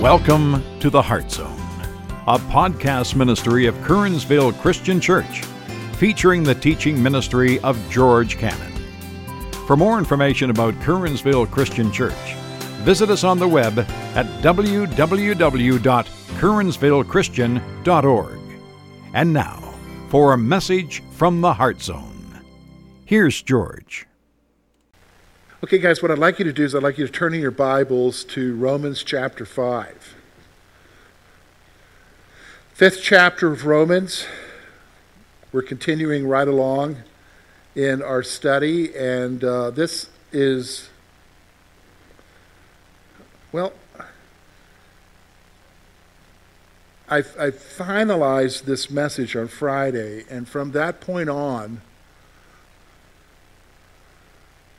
Welcome to the Heart Zone, a podcast ministry of Kernsville Christian Church, featuring the teaching ministry of George Cannon. For more information about Kernsville Christian Church, visit us on the web at www.kernsvillechristian.org. And now, for a message from the Heart Zone. Here's George. Okay, guys, what I'd like you to do is I'd like you to turn in your Bibles to Romans chapter 5. Fifth chapter of Romans. We're continuing right along in our study, and uh, this is, well, I, I finalized this message on Friday, and from that point on,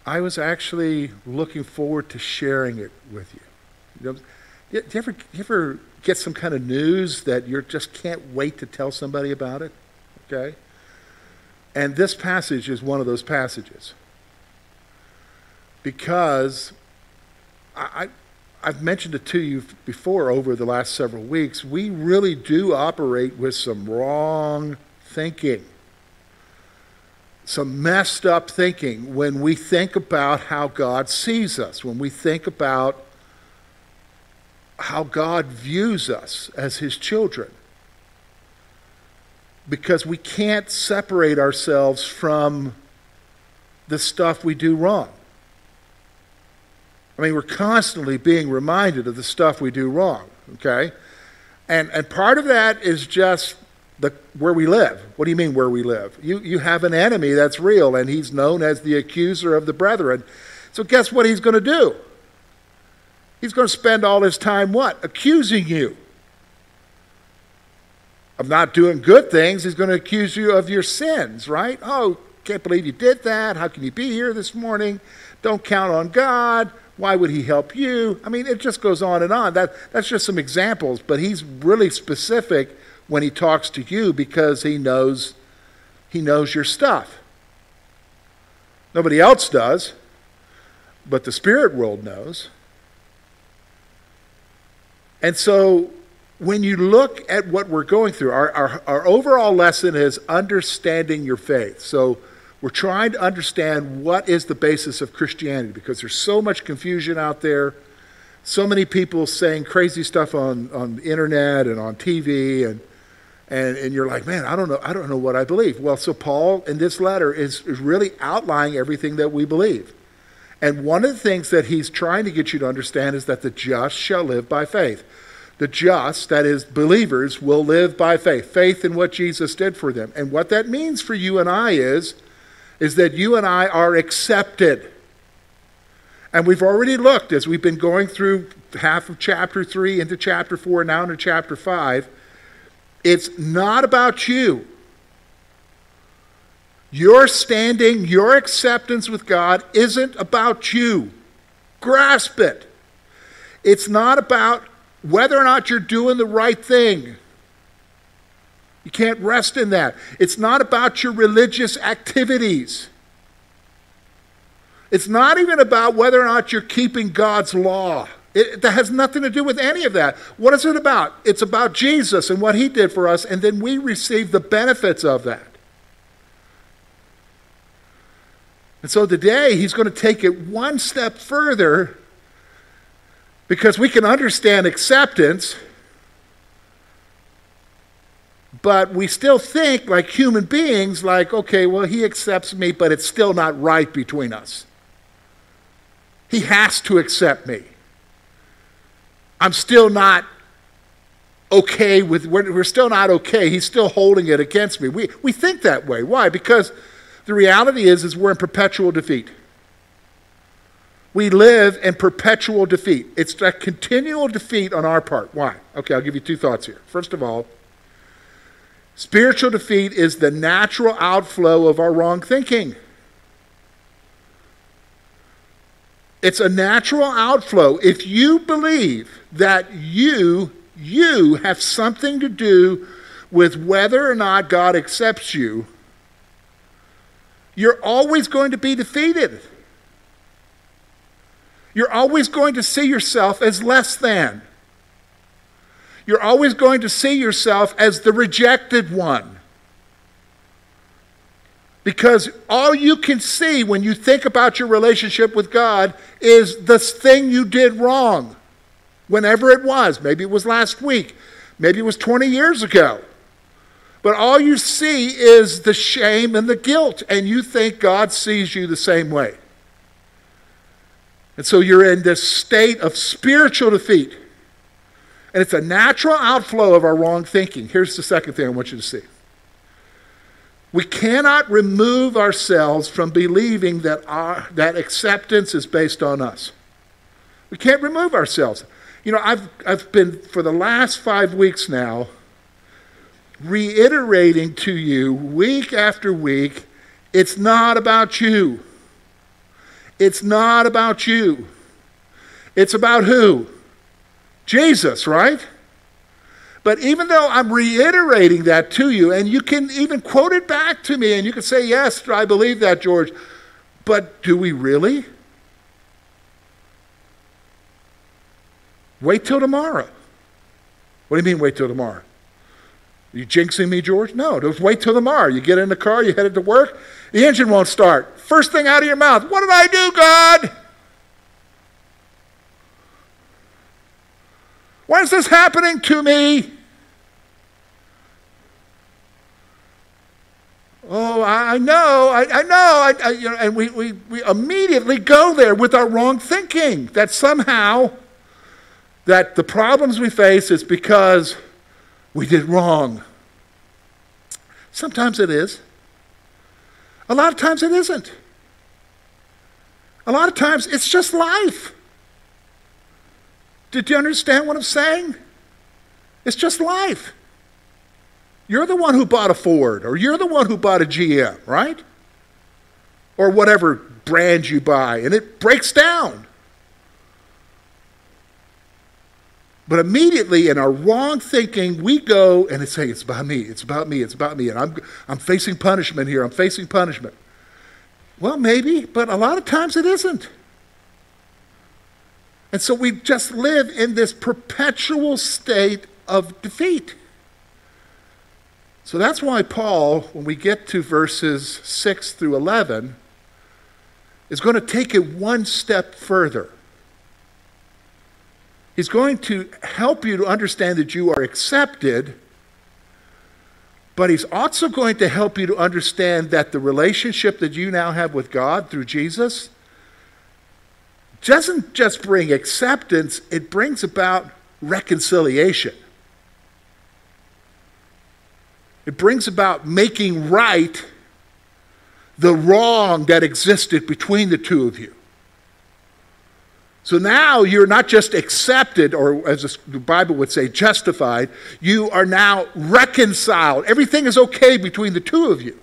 I was actually looking forward to sharing it with you. you know, do you ever, do you ever get some kind of news that you just can't wait to tell somebody about it? Okay? And this passage is one of those passages. Because I, I, have mentioned it to you before over the last several weeks, we really do operate with some wrong thinking some messed up thinking when we think about how God sees us, when we think about how God views us as his children. Because we can't separate ourselves from the stuff we do wrong. I mean, we're constantly being reminded of the stuff we do wrong, okay? And, and part of that is just the, where we live. What do you mean where we live? You, you have an enemy that's real, and he's known as the accuser of the brethren. So guess what he's going to do? He's going to spend all his time what? Accusing you of not doing good things. He's going to accuse you of your sins, right? Oh, can't believe you did that. How can you be here this morning? Don't count on God. Why would he help you? I mean, it just goes on and on. That, that's just some examples, but he's really specific when he talks to you because he knows he knows your stuff. Nobody else does, but the spirit world knows. And so when you look at what we're going through, our, our, our overall lesson is understanding your faith. So we're trying to understand what is the basis of Christianity because there's so much confusion out there. So many people saying crazy stuff on, on the internet and on TV and and, and you're like, man, I don't know, I don't know what I believe. Well, so Paul in this letter is, is really outlining everything that we believe. And one of the things that he's trying to get you to understand is that the just shall live by faith. The just, that is, believers, will live by faith. Faith in what Jesus did for them. And what that means for you and I is, is that you and I are accepted. And we've already looked as we've been going through half of chapter 3 into chapter 4, now into chapter 5 it's not about you. Your standing, your acceptance with God isn't about you. Grasp it. It's not about whether or not you're doing the right thing. You can't rest in that. It's not about your religious activities. It's not even about whether or not you're keeping God's law. It, that has nothing to do with any of that. What is it about? It's about Jesus and what he did for us, and then we receive the benefits of that. And so today, he's going to take it one step further because we can understand acceptance, but we still think like human beings, like, okay, well, he accepts me, but it's still not right between us. He has to accept me. I'm still not okay with, we're, we're still not okay. He's still holding it against me. We, we think that way. Why? Because the reality is, is we're in perpetual defeat. We live in perpetual defeat. It's a continual defeat on our part. Why? Okay, I'll give you two thoughts here. First of all, spiritual defeat is the natural outflow of our wrong thinking. It's a natural outflow. If you believe that you, you have something to do with whether or not God accepts you, you're always going to be defeated. You're always going to see yourself as less than. you're always going to see yourself as the rejected one. Because all you can see when you think about your relationship with God is the thing you did wrong, whenever it was. Maybe it was last week, maybe it was 20 years ago. But all you see is the shame and the guilt, and you think God sees you the same way. And so you're in this state of spiritual defeat. And it's a natural outflow of our wrong thinking. Here's the second thing I want you to see. We cannot remove ourselves from believing that, our, that acceptance is based on us. We can't remove ourselves. You know, I've, I've been, for the last five weeks now, reiterating to you week after week it's not about you. It's not about you. It's about who? Jesus, right? But even though I'm reiterating that to you, and you can even quote it back to me, and you can say, Yes, I believe that, George, but do we really? Wait till tomorrow. What do you mean, wait till tomorrow? Are you jinxing me, George? No, just wait till tomorrow. You get in the car, you headed to work, the engine won't start. First thing out of your mouth, what did I do, God? Why is this happening to me? Oh, I know, I, I know. I, I, you know, and we, we, we immediately go there with our wrong thinking that somehow that the problems we face is because we did wrong. Sometimes it is. A lot of times it isn't. A lot of times it's just life. Did you understand what I'm saying? It's just life. You're the one who bought a Ford, or you're the one who bought a GM, right? Or whatever brand you buy, and it breaks down. But immediately in our wrong thinking, we go and saying, it's about me, it's about me, it's about me, and I'm, I'm facing punishment here, I'm facing punishment. Well, maybe, but a lot of times it isn't. And so we just live in this perpetual state of defeat. So that's why Paul, when we get to verses 6 through 11, is going to take it one step further. He's going to help you to understand that you are accepted, but he's also going to help you to understand that the relationship that you now have with God through Jesus doesn't just bring acceptance, it brings about reconciliation. It brings about making right the wrong that existed between the two of you. So now you're not just accepted, or as the Bible would say, justified, you are now reconciled. Everything is okay between the two of you.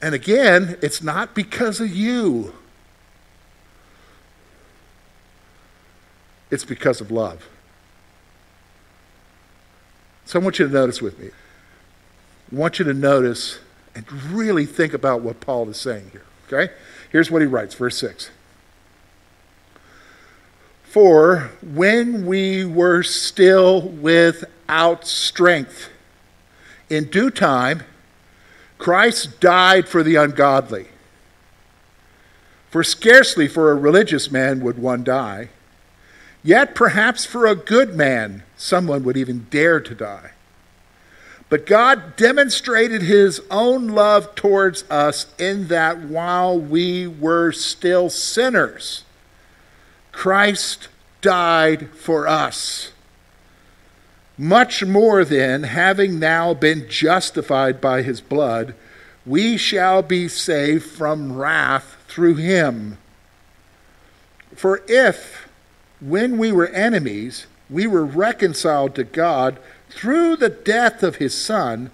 And again, it's not because of you, it's because of love. So I want you to notice with me. I want you to notice and really think about what Paul is saying here. Okay? Here's what he writes, verse 6. For when we were still without strength, in due time, Christ died for the ungodly. For scarcely for a religious man would one die, yet perhaps for a good man someone would even dare to die. But God demonstrated his own love towards us in that while we were still sinners, Christ died for us. Much more then, having now been justified by his blood, we shall be saved from wrath through him. For if, when we were enemies, we were reconciled to God through the death of his Son,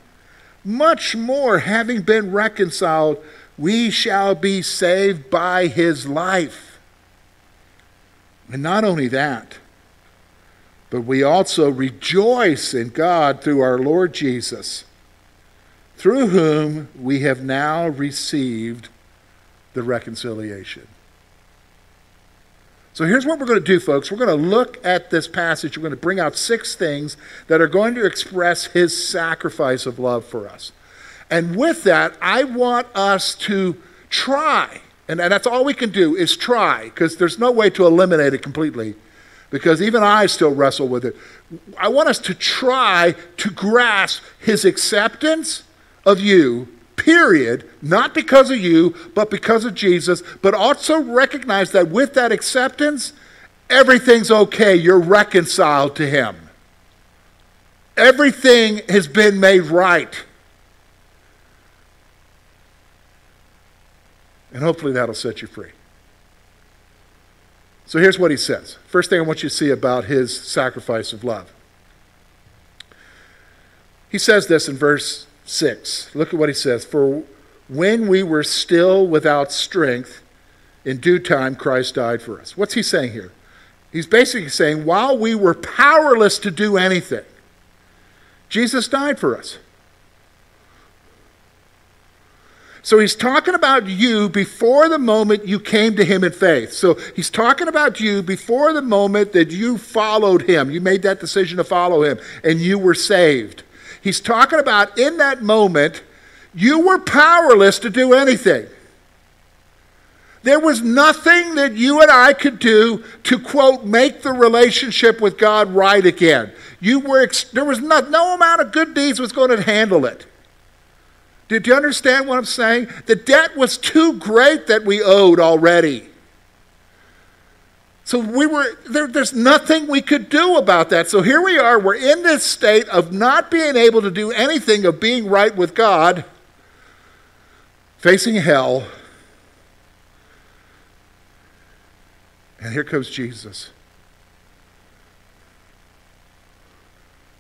much more, having been reconciled, we shall be saved by his life. And not only that, but we also rejoice in God through our Lord Jesus, through whom we have now received the reconciliation. So here's what we're going to do, folks. We're going to look at this passage. We're going to bring out six things that are going to express his sacrifice of love for us. And with that, I want us to try, and that's all we can do is try, because there's no way to eliminate it completely, because even I still wrestle with it. I want us to try to grasp his acceptance of you period, not because of you, but because of Jesus, but also recognize that with that acceptance, everything's okay. You're reconciled to Him. Everything has been made right. And hopefully that'll set you free. So here's what he says. First thing I want you to see about his sacrifice of love. He says this in verse 6. Look at what he says. For when we were still without strength, in due time Christ died for us. What's he saying here? He's basically saying, while we were powerless to do anything, Jesus died for us. So he's talking about you before the moment you came to him in faith. So he's talking about you before the moment that you followed him. You made that decision to follow him and you were saved. He's talking about in that moment, you were powerless to do anything. There was nothing that you and I could do to, quote, make the relationship with God right again. You were, there was no, no amount of good deeds was going to handle it. Did you understand what I'm saying? The debt was too great that we owed already. So we were there, there's nothing we could do about that. So here we are, we're in this state of not being able to do anything of being right with God, facing hell. And here comes Jesus.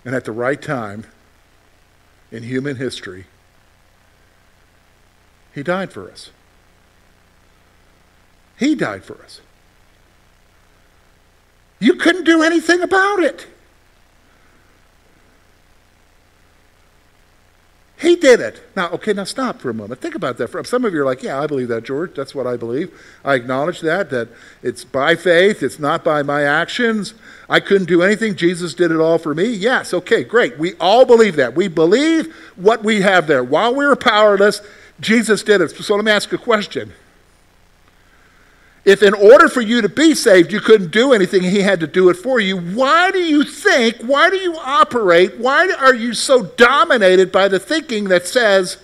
And at the right time in human history, he died for us. He died for us. You couldn't do anything about it. He did it. Now, okay, now stop for a moment. Think about that. Some of you are like, yeah, I believe that, George. That's what I believe. I acknowledge that, that it's by faith, it's not by my actions. I couldn't do anything. Jesus did it all for me. Yes, okay, great. We all believe that. We believe what we have there. While we were powerless, Jesus did it. So let me ask a question. If in order for you to be saved, you couldn't do anything, he had to do it for you, why do you think, why do you operate, why are you so dominated by the thinking that says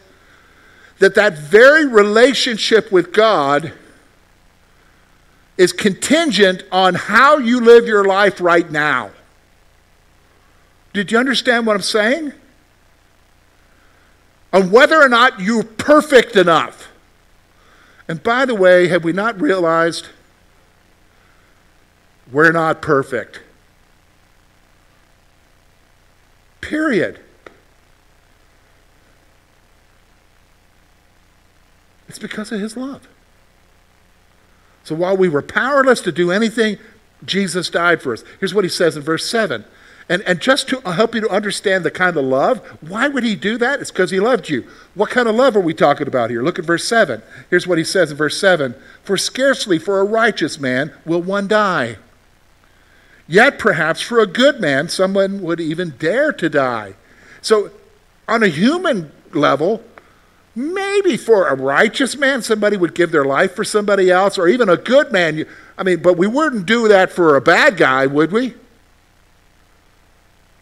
that that very relationship with God is contingent on how you live your life right now? Did you understand what I'm saying? On whether or not you're perfect enough. And by the way, have we not realized we're not perfect? Period. It's because of his love. So while we were powerless to do anything, Jesus died for us. Here's what he says in verse 7 and, and just to help you to understand the kind of love, why would he do that? It's because he loved you. What kind of love are we talking about here? Look at verse 7. Here's what he says in verse 7 For scarcely for a righteous man will one die. Yet perhaps for a good man, someone would even dare to die. So, on a human level, maybe for a righteous man, somebody would give their life for somebody else, or even a good man. I mean, but we wouldn't do that for a bad guy, would we?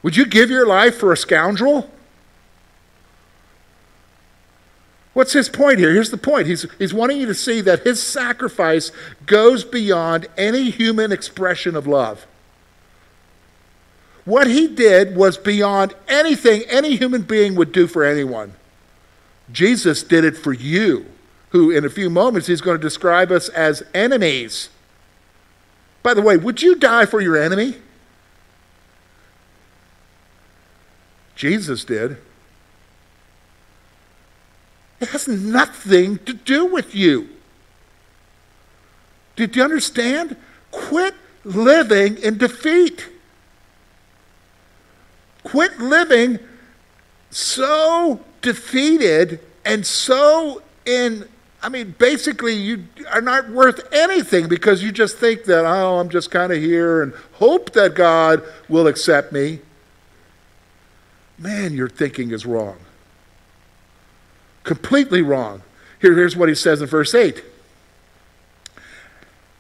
Would you give your life for a scoundrel? What's his point here? Here's the point. He's, he's wanting you to see that his sacrifice goes beyond any human expression of love. What he did was beyond anything any human being would do for anyone. Jesus did it for you, who in a few moments he's going to describe us as enemies. By the way, would you die for your enemy? Jesus did. It has nothing to do with you. Did you understand? Quit living in defeat. Quit living so defeated and so in I mean, basically, you are not worth anything because you just think that, oh, I'm just kind of here and hope that God will accept me. Man, your thinking is wrong. Completely wrong. Here, here's what he says in verse 8.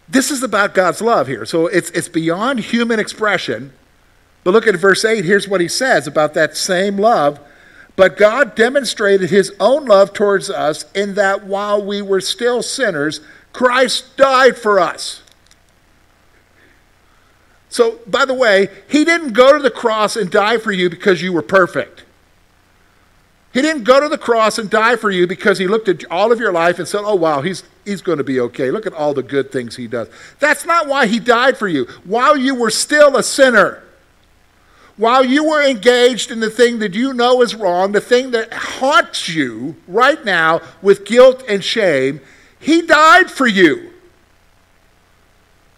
This is about God's love here. So it's, it's beyond human expression. But look at verse 8. Here's what he says about that same love. But God demonstrated his own love towards us in that while we were still sinners, Christ died for us. So, by the way, he didn't go to the cross and die for you because you were perfect. He didn't go to the cross and die for you because he looked at all of your life and said, Oh, wow, he's, he's going to be okay. Look at all the good things he does. That's not why he died for you. While you were still a sinner, while you were engaged in the thing that you know is wrong, the thing that haunts you right now with guilt and shame, He died for you.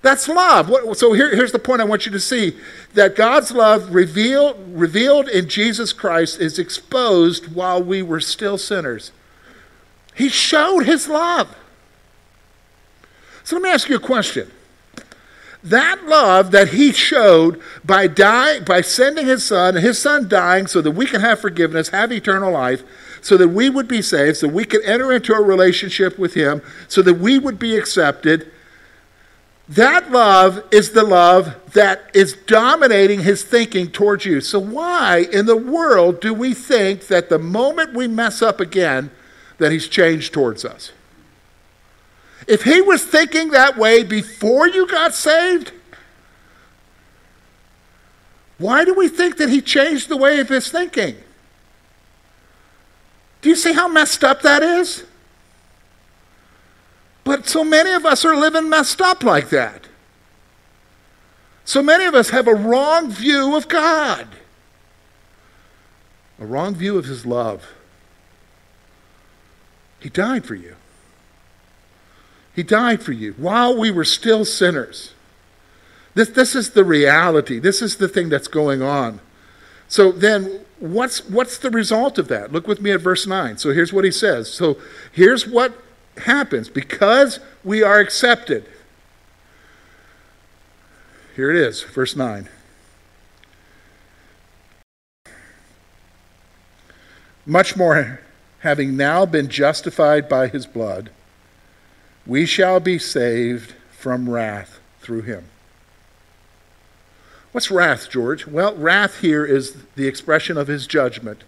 That's love. So here, here's the point I want you to see that God's love revealed, revealed in Jesus Christ is exposed while we were still sinners. He showed His love. So let me ask you a question. That love that he showed by dying, by sending his son, his son dying so that we can have forgiveness, have eternal life, so that we would be saved, so we could enter into a relationship with him, so that we would be accepted. That love is the love that is dominating his thinking towards you. So, why in the world do we think that the moment we mess up again, that he's changed towards us? If he was thinking that way before you got saved, why do we think that he changed the way of his thinking? Do you see how messed up that is? But so many of us are living messed up like that. So many of us have a wrong view of God, a wrong view of his love. He died for you. He died for you while we were still sinners. This, this is the reality. This is the thing that's going on. So then, what's, what's the result of that? Look with me at verse 9. So here's what he says. So here's what happens because we are accepted. Here it is, verse 9. Much more, having now been justified by his blood we shall be saved from wrath through him. What's wrath, George? Well, wrath here is the expression of his judgment.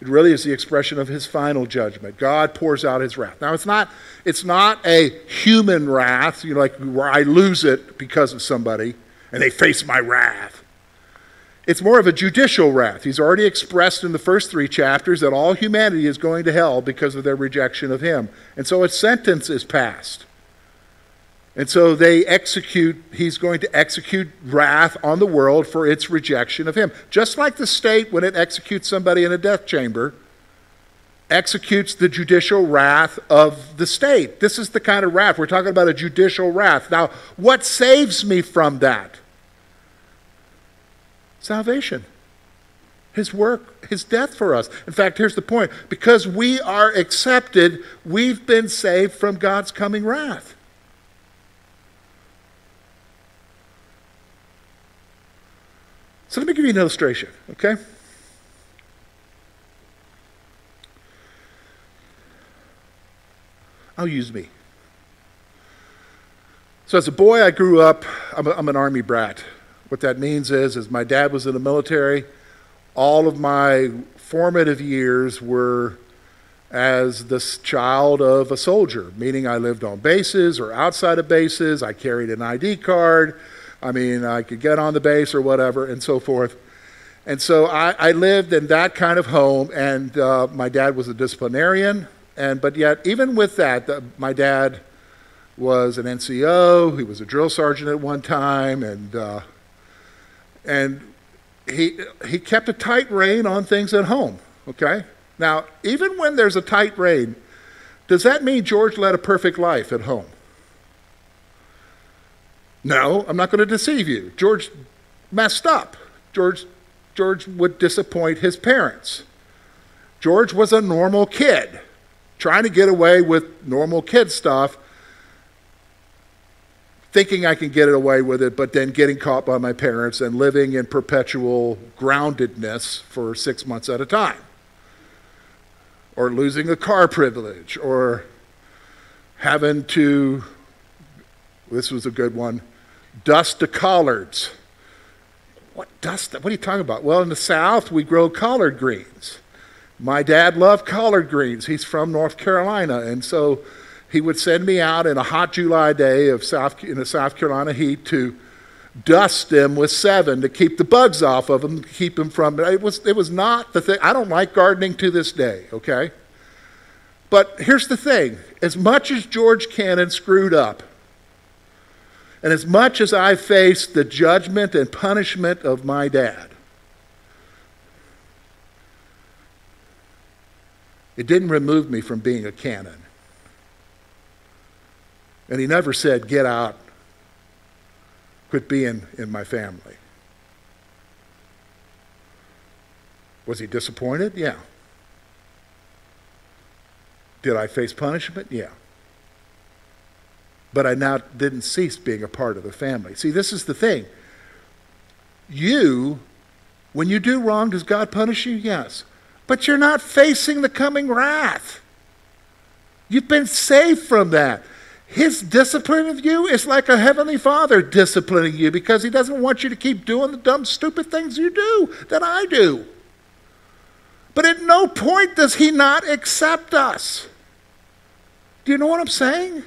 It really is the expression of his final judgment. God pours out his wrath. Now, it's not, it's not a human wrath, you know, like where I lose it because of somebody and they face my wrath. It's more of a judicial wrath. He's already expressed in the first three chapters that all humanity is going to hell because of their rejection of him. And so a sentence is passed. And so they execute, he's going to execute wrath on the world for its rejection of him. Just like the state, when it executes somebody in a death chamber, executes the judicial wrath of the state. This is the kind of wrath. We're talking about a judicial wrath. Now, what saves me from that? Salvation. His work, His death for us. In fact, here's the point because we are accepted, we've been saved from God's coming wrath. So let me give you an illustration, okay? I'll use me. So as a boy, I grew up, I'm, a, I'm an army brat. What that means is, is my dad was in the military. All of my formative years were as the child of a soldier, meaning I lived on bases or outside of bases. I carried an ID card. I mean, I could get on the base or whatever, and so forth. And so I, I lived in that kind of home, and uh, my dad was a disciplinarian. And but yet, even with that, the, my dad was an NCO. He was a drill sergeant at one time, and uh, and he, he kept a tight rein on things at home, okay? Now, even when there's a tight rein, does that mean George led a perfect life at home? No, I'm not going to deceive you. George messed up. George, George would disappoint his parents. George was a normal kid. trying to get away with normal kid stuff, thinking I can get it away with it, but then getting caught by my parents and living in perpetual groundedness for six months at a time. Or losing a car privilege, or having to, this was a good one, dust the collards. What dust? What are you talking about? Well, in the South, we grow collard greens. My dad loved collard greens. He's from North Carolina, and so he would send me out in a hot July day of South, in the South Carolina heat to dust them with Sevin to keep the bugs off of them, keep them from. It was, it was not the thing. I don't like gardening to this day, okay? But here's the thing as much as George Cannon screwed up, and as much as I faced the judgment and punishment of my dad, it didn't remove me from being a Cannon. And he never said, Get out, quit being in my family. Was he disappointed? Yeah. Did I face punishment? Yeah. But I now didn't cease being a part of the family. See, this is the thing. You, when you do wrong, does God punish you? Yes. But you're not facing the coming wrath. You've been saved from that. His discipline of you is like a heavenly father disciplining you because he doesn't want you to keep doing the dumb, stupid things you do that I do. But at no point does he not accept us. Do you know what I'm saying?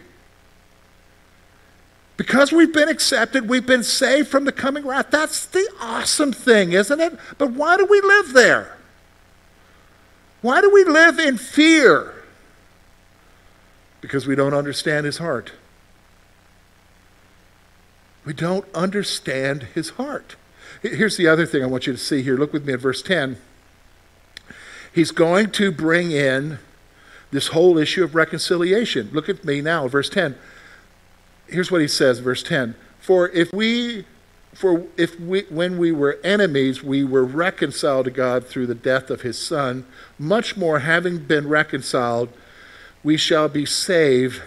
Because we've been accepted, we've been saved from the coming wrath. That's the awesome thing, isn't it? But why do we live there? Why do we live in fear? because we don't understand his heart. We don't understand his heart. Here's the other thing I want you to see here. Look with me at verse 10. He's going to bring in this whole issue of reconciliation. Look at me now, verse 10. Here's what he says, verse 10. For if we for if we when we were enemies we were reconciled to God through the death of his son, much more having been reconciled we shall be saved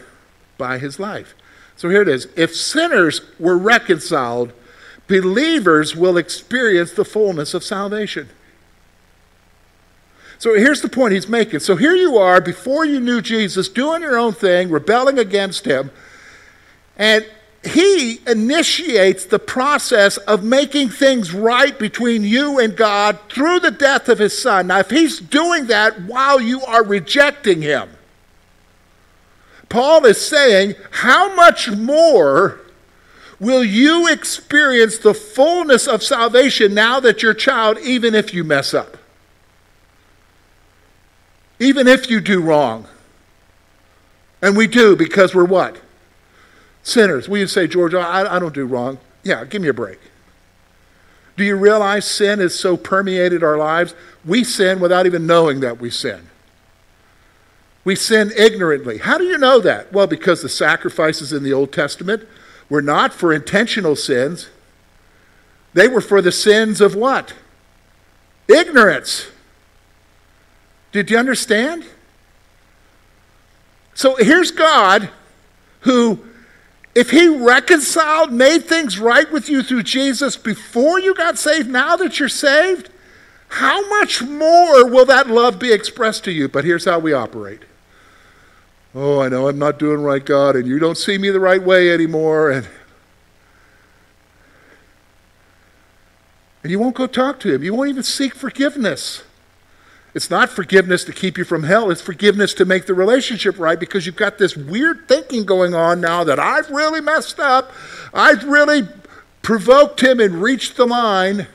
by his life. So here it is. If sinners were reconciled, believers will experience the fullness of salvation. So here's the point he's making. So here you are, before you knew Jesus, doing your own thing, rebelling against him, and he initiates the process of making things right between you and God through the death of his son. Now, if he's doing that while you are rejecting him, Paul is saying, how much more will you experience the fullness of salvation now that you're child, even if you mess up? Even if you do wrong. And we do because we're what? Sinners. We say, George, I, I don't do wrong. Yeah, give me a break. Do you realize sin has so permeated our lives? We sin without even knowing that we sin. We sin ignorantly. How do you know that? Well, because the sacrifices in the Old Testament were not for intentional sins, they were for the sins of what? Ignorance. Did you understand? So here's God who, if He reconciled, made things right with you through Jesus before you got saved, now that you're saved, how much more will that love be expressed to you? But here's how we operate Oh, I know I'm not doing right, God, and you don't see me the right way anymore. And, and you won't go talk to him. You won't even seek forgiveness. It's not forgiveness to keep you from hell, it's forgiveness to make the relationship right because you've got this weird thinking going on now that I've really messed up. I've really provoked him and reached the line,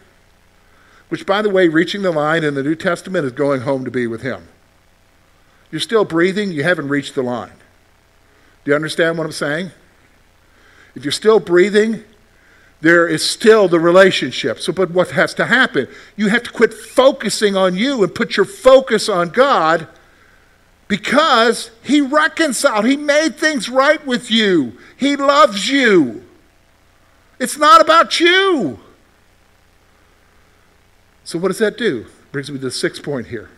which, by the way, reaching the line in the New Testament is going home to be with him. You're still breathing, you haven't reached the line. Do you understand what I'm saying? If you're still breathing, there is still the relationship. So, but what has to happen? You have to quit focusing on you and put your focus on God because He reconciled, He made things right with you, He loves you. It's not about you. So, what does that do? Brings me to the sixth point here.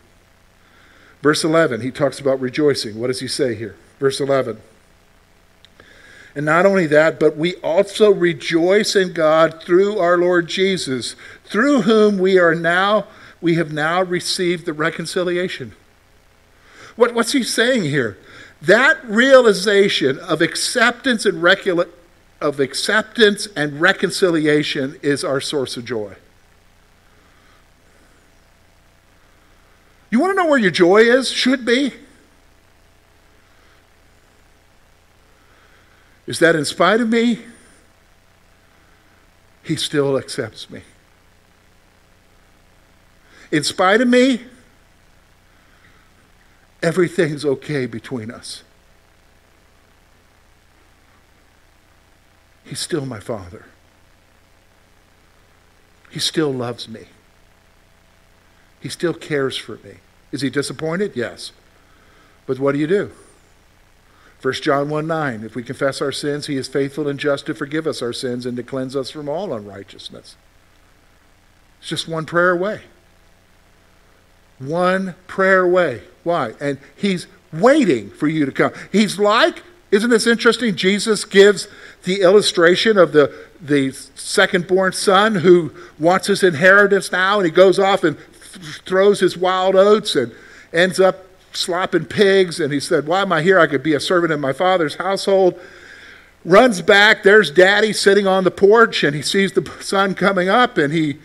Verse 11, he talks about rejoicing. What does he say here? Verse 11. And not only that, but we also rejoice in God through our Lord Jesus, through whom we are now we have now received the reconciliation. What, what's he saying here? That realization of acceptance and recula- of acceptance and reconciliation is our source of joy. You want to know where your joy is? Should be. Is that in spite of me, he still accepts me. In spite of me, everything's okay between us. He's still my father. He still loves me. He still cares for me. Is he disappointed? Yes. But what do you do? 1 John 1 9, if we confess our sins, he is faithful and just to forgive us our sins and to cleanse us from all unrighteousness. It's just one prayer away. One prayer away. Why? And he's waiting for you to come. He's like, isn't this interesting? Jesus gives the illustration of the, the second born son who wants his inheritance now, and he goes off and th- throws his wild oats and ends up slopping pigs. And he said, Why am I here? I could be a servant in my father's household. Runs back, there's daddy sitting on the porch, and he sees the son coming up, and he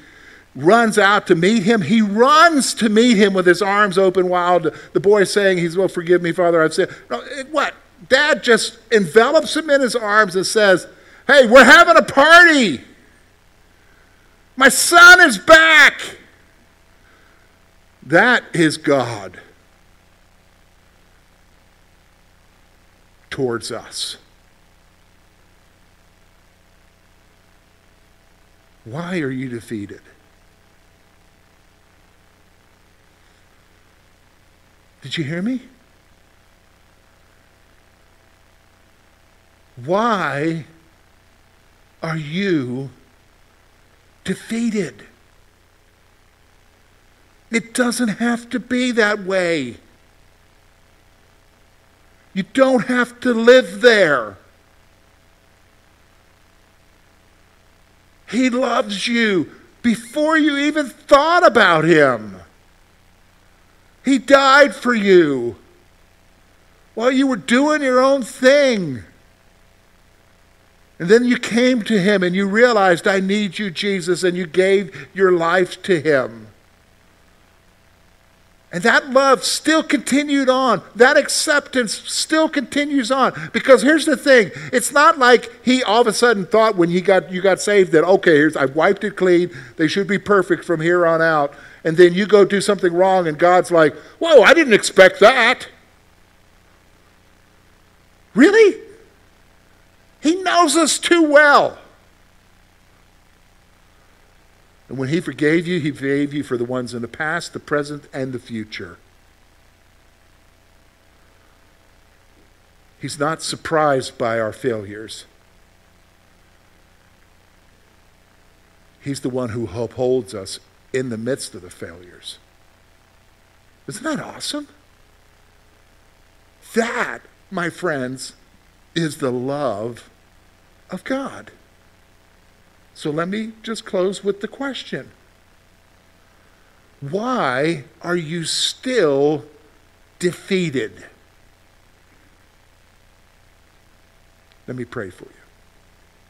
runs out to meet him. He runs to meet him with his arms open wide. The boy saying, He's, well, forgive me, Father, I've sinned. No, what? Dad just envelops him in his arms and says, Hey, we're having a party. My son is back. That is God towards us. Why are you defeated? Did you hear me? Why are you defeated? It doesn't have to be that way. You don't have to live there. He loves you before you even thought about him. He died for you while you were doing your own thing. And then you came to him and you realized, I need you, Jesus, and you gave your life to him. And that love still continued on. That acceptance still continues on. Because here's the thing it's not like he all of a sudden thought when he got, you got saved that, okay, here's, I've wiped it clean. They should be perfect from here on out. And then you go do something wrong, and God's like, whoa, I didn't expect that. Really? He knows us too well. And when He forgave you, He forgave you for the ones in the past, the present, and the future. He's not surprised by our failures. He's the one who upholds us in the midst of the failures. Isn't that awesome? That, my friends, is the love of God. So let me just close with the question Why are you still defeated? Let me pray for you.